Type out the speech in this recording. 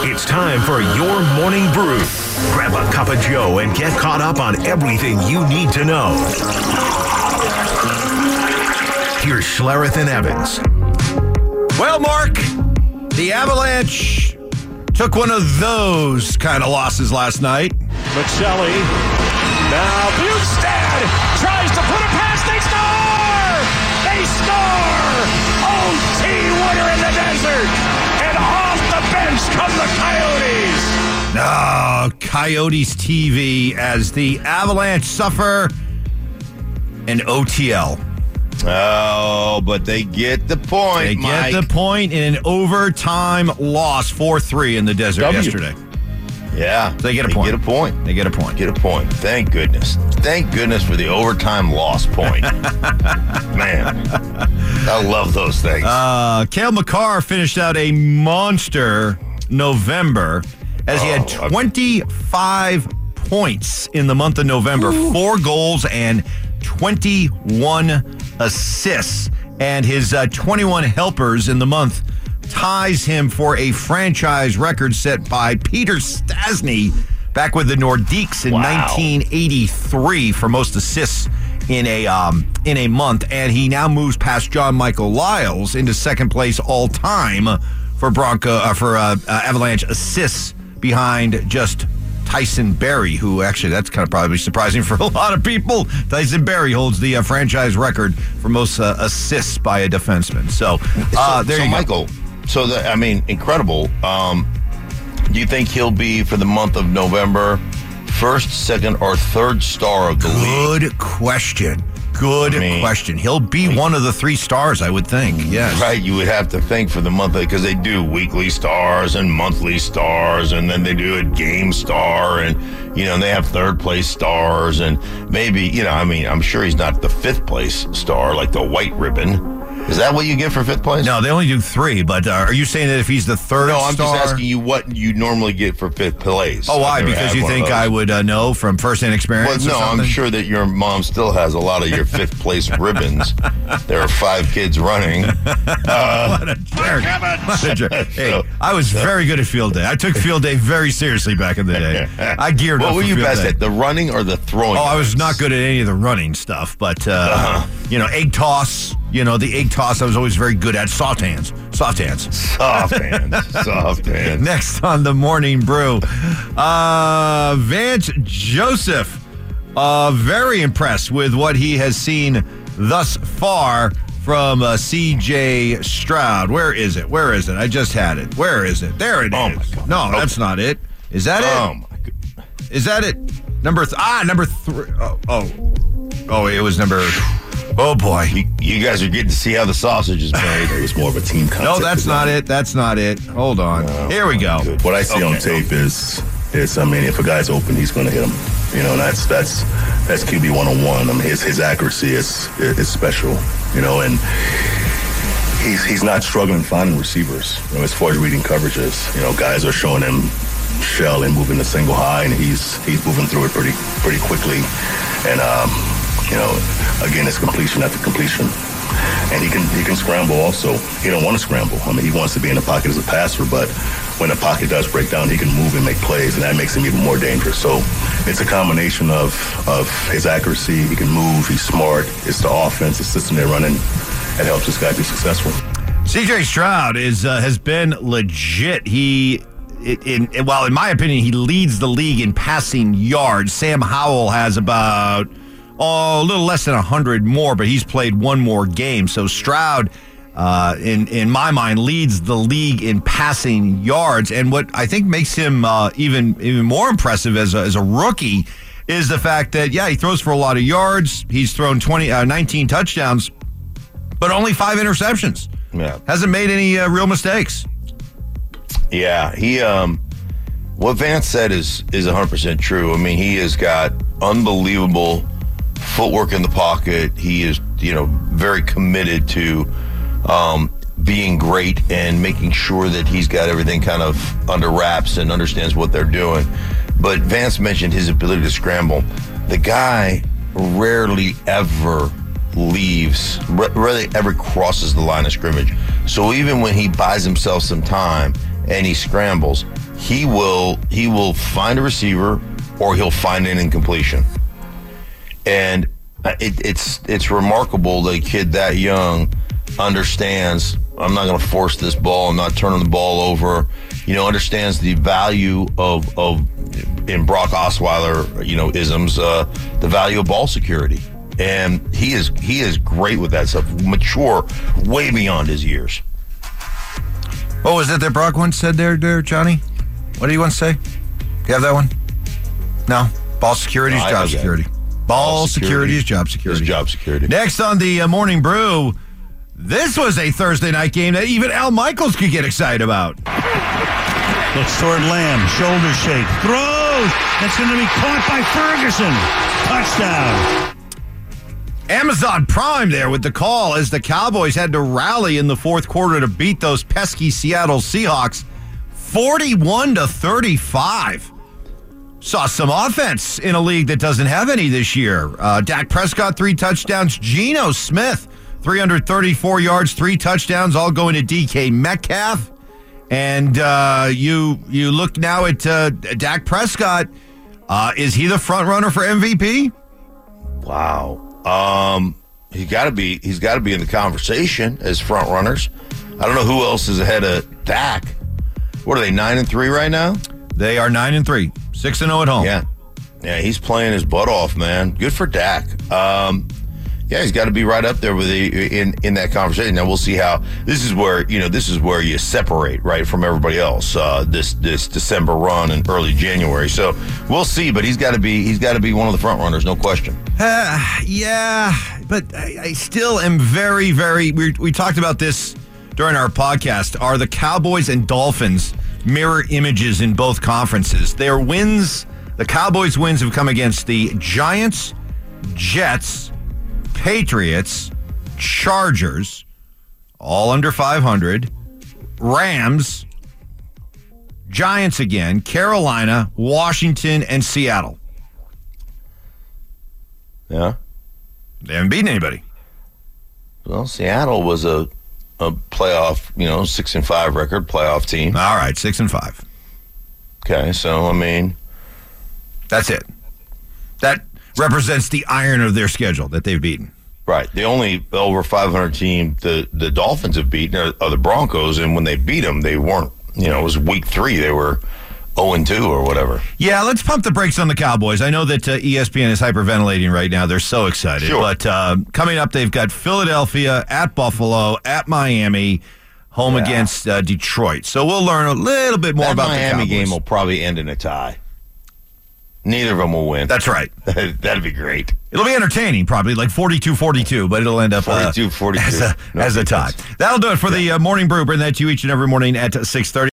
It's time for your morning brew. Grab a cup of Joe and get caught up on everything you need to know. Here's Schlereth and Evans. Well, Mark, the Avalanche took one of those kind of losses last night. Michelli. Now Bjugstad tries to put a past. They score! They score! OT winner in the desert! And off the bench come the Coyotes! Coyotes TV as the Avalanche suffer an OTL. Oh, but they get the point. They get Mike. the point in an overtime loss, 4 3 in the desert W. yesterday. Yeah, They get a point. Get a point. They get a point. Get a point. Thank goodness. Thank goodness for the overtime loss point. Man, I love those things. Uh, Cale Makar finished out a monster November as he had Oh, 25 points in the month of November, four goals and 21 assists. And his uh, 21 helpers in the month ties him for a franchise record set by Peter Stastny back with the Nordiques in Wow. 1983 for most assists in a um, in a month, and he now moves past John-Michael Liles into second place all time for Bronco uh, for uh, uh, Avalanche assists behind just Tyson Barrie, who actually that's kind of probably surprising for a lot of people. Tyson Barrie holds the uh, franchise record for most uh, assists by a defenseman. So, uh, so, there so you go. Michael. So the, I mean, incredible. Um, do you think he'll be for the month of November first, second, or third star of the league? Good question. Good I mean- question. He'll be one of the three stars, I would think. Yes. Right, you would have to think for the month because they do weekly stars and monthly stars, and then they do a game star, and you know and they have third place stars, and maybe you know I mean I'm sure he's not the fifth place star like the white ribbon. Is that what you get for fifth place? No, they only do three. But uh, are you saying that if he's the third no, I'm star? just asking you what you normally get for fifth place. Oh, why? Because you think. I would uh, know from first-hand Well, experience? or no, I'm sure that your mom still has a lot of your fifth place ribbons. There are five kids running. What a jerk. What a jerk. Hey, So- I was very good at field day. I took field day very seriously back in the day. I geared What up What were for you field best day. at, the running or the throwing? Oh, I was not good at any of the running stuff, but uh, Uh-huh. You know, egg toss. You know, the egg toss. I was always very good at soft hands. Soft hands. Soft hands. Soft hands. Next on the morning brew, uh, Vance Joseph, uh, very impressed with what he has seen thus far from uh, C.J. Stroud. Where is it? Where is it? I just had it. Where is it? There it is. Oh, my God. No, that's not it. Is that it? Oh, it? my God. Is that it? Number th- ah, number three. Oh, oh, oh, it was number. Oh boy. You, you guys are getting to see how the sausage is made. It was more of a team concept. No, that's not it. That's not it. Hold on. Here we go. good. What I see on Okay. tape is is I mean, if a guy's open, he's going to hit him. You know, and that's that's that's QB one on one. I mean, his his accuracy is is special. You know, and he's he's not struggling finding receivers. You know, as far as reading coverages, you know, guys are showing him shell and moving the single high, and he's he's moving through it pretty pretty quickly. And um, you know, again, it's completion after completion. And he can he can scramble also. He don't want to scramble. I mean, he wants to be in the pocket as a passer, but when the pocket does break down, he can move and make plays, and that makes him even more dangerous. So it's a combination of of his accuracy. He can move. He's smart. It's the offense, the system they're running that helps this guy be successful. CJ Stroud is uh, has been legit. He, in, in well, in my opinion, he leads the league in passing yards. Sam Howell has about oh, a little less than hundred more, but he's played one more game. So Stroud, uh, in in my mind, leads the league in passing yards. And what I think makes him uh, even even more impressive as a, as a rookie is the fact that yeah, he throws for a lot of yards. He's thrown 20, uh, 19 touchdowns, but only five interceptions Yeah. hasn't made any uh, real mistakes. Yeah, he um what Vance said is is 100% true. I mean, he has got unbelievable footwork in the pocket. He is, you know, very committed to um being great and making sure that he's got everything kind of under wraps and understands what they're doing. But Vance mentioned his ability to scramble. The guy rarely ever leaves, rarely ever crosses the line of scrimmage. So even when he buys himself some time and he scrambles, he will he will find a receiver or he'll find an incompletion. And uh, it, it's it's remarkable that a kid that young understands. I'm not going to force this ball. I'm not turning the ball over. You know, understands the value of of in Brock Osweiler, you know, isms, uh, the value of ball security, and he is he is great with that stuff. Mature, way beyond his years. What was it that Brock once said there, there, Johnny? What did he once say? You have that one? No. Ball security is No, job security. that. Security. Ball, security, is job security. Is job security. Next on the uh, Morning Brew, this was a Thursday night game that even Al Michaels could get excited about. Looks toward Lamb, shoulder shake, throws. That's going to be caught by Ferguson. Touchdown. Amazon Prime there with the call as the Cowboys had to rally in the fourth quarter to beat those pesky Seattle Seahawks 41 to 35. Saw some offense in a league that doesn't have any this year. Uh, Dak Prescott, three touchdowns. Geno Smith, 334 yards, three touchdowns, all going to DK Metcalf. And uh, you you look now at uh, Dak Prescott. Uh, is he the front runner for MVP? Wow. Um, he got to be. He's got to be in the conversation as front runners. I don't know who else is ahead of Dak. What are they? Nine and three right now. They are nine and three, six and zero at home. Yeah, yeah. He's playing his butt off, man. Good for Dak. Um, yeah, he's got to be right up there with the in in that conversation. Now we'll see how. This is where you know this is where you separate right from everybody else. Uh, this this December run and early January. So we'll see. But he's got to be he's got to be one of the front runners, no question. Uh, yeah, but I, I still am very, very. We, we talked about this during our podcast. Are the Cowboys and Dolphins mirror images in both conferences? Their wins, the Cowboys' wins have come against the Giants, Jets, Patriots, Chargers, all under 500, Rams, Giants again, Carolina, Washington, and Seattle. Yeah. They haven't beaten anybody. Well, Seattle was a a playoff, you know, six and five record playoff team. All right, six and five. Okay, so I mean, That's it. That represents the iron of their schedule that they've beaten. right. The only over 500 team the the Dolphins have beaten are, are the Broncos, and when they beat them, they weren't. You know, it was week three. They were 0 and two or whatever. Yeah, let's pump the brakes on the Cowboys. I know that uh, ESPN is hyperventilating right now. They're so excited. Sure. But uh, coming up, they've got Philadelphia at Buffalo, at Miami, home Yeah. against uh, Detroit. So we'll learn a little bit more that about Miami the Cowboys. game will probably end in a tie. Neither of them will win. That's right. That'd be great. It'll be entertaining, probably like 42-42, but it'll end up uh, 42-42. as a, No as a tie. That'll do it for the uh, morning brew. Bring that to you each and every morning at 6.30.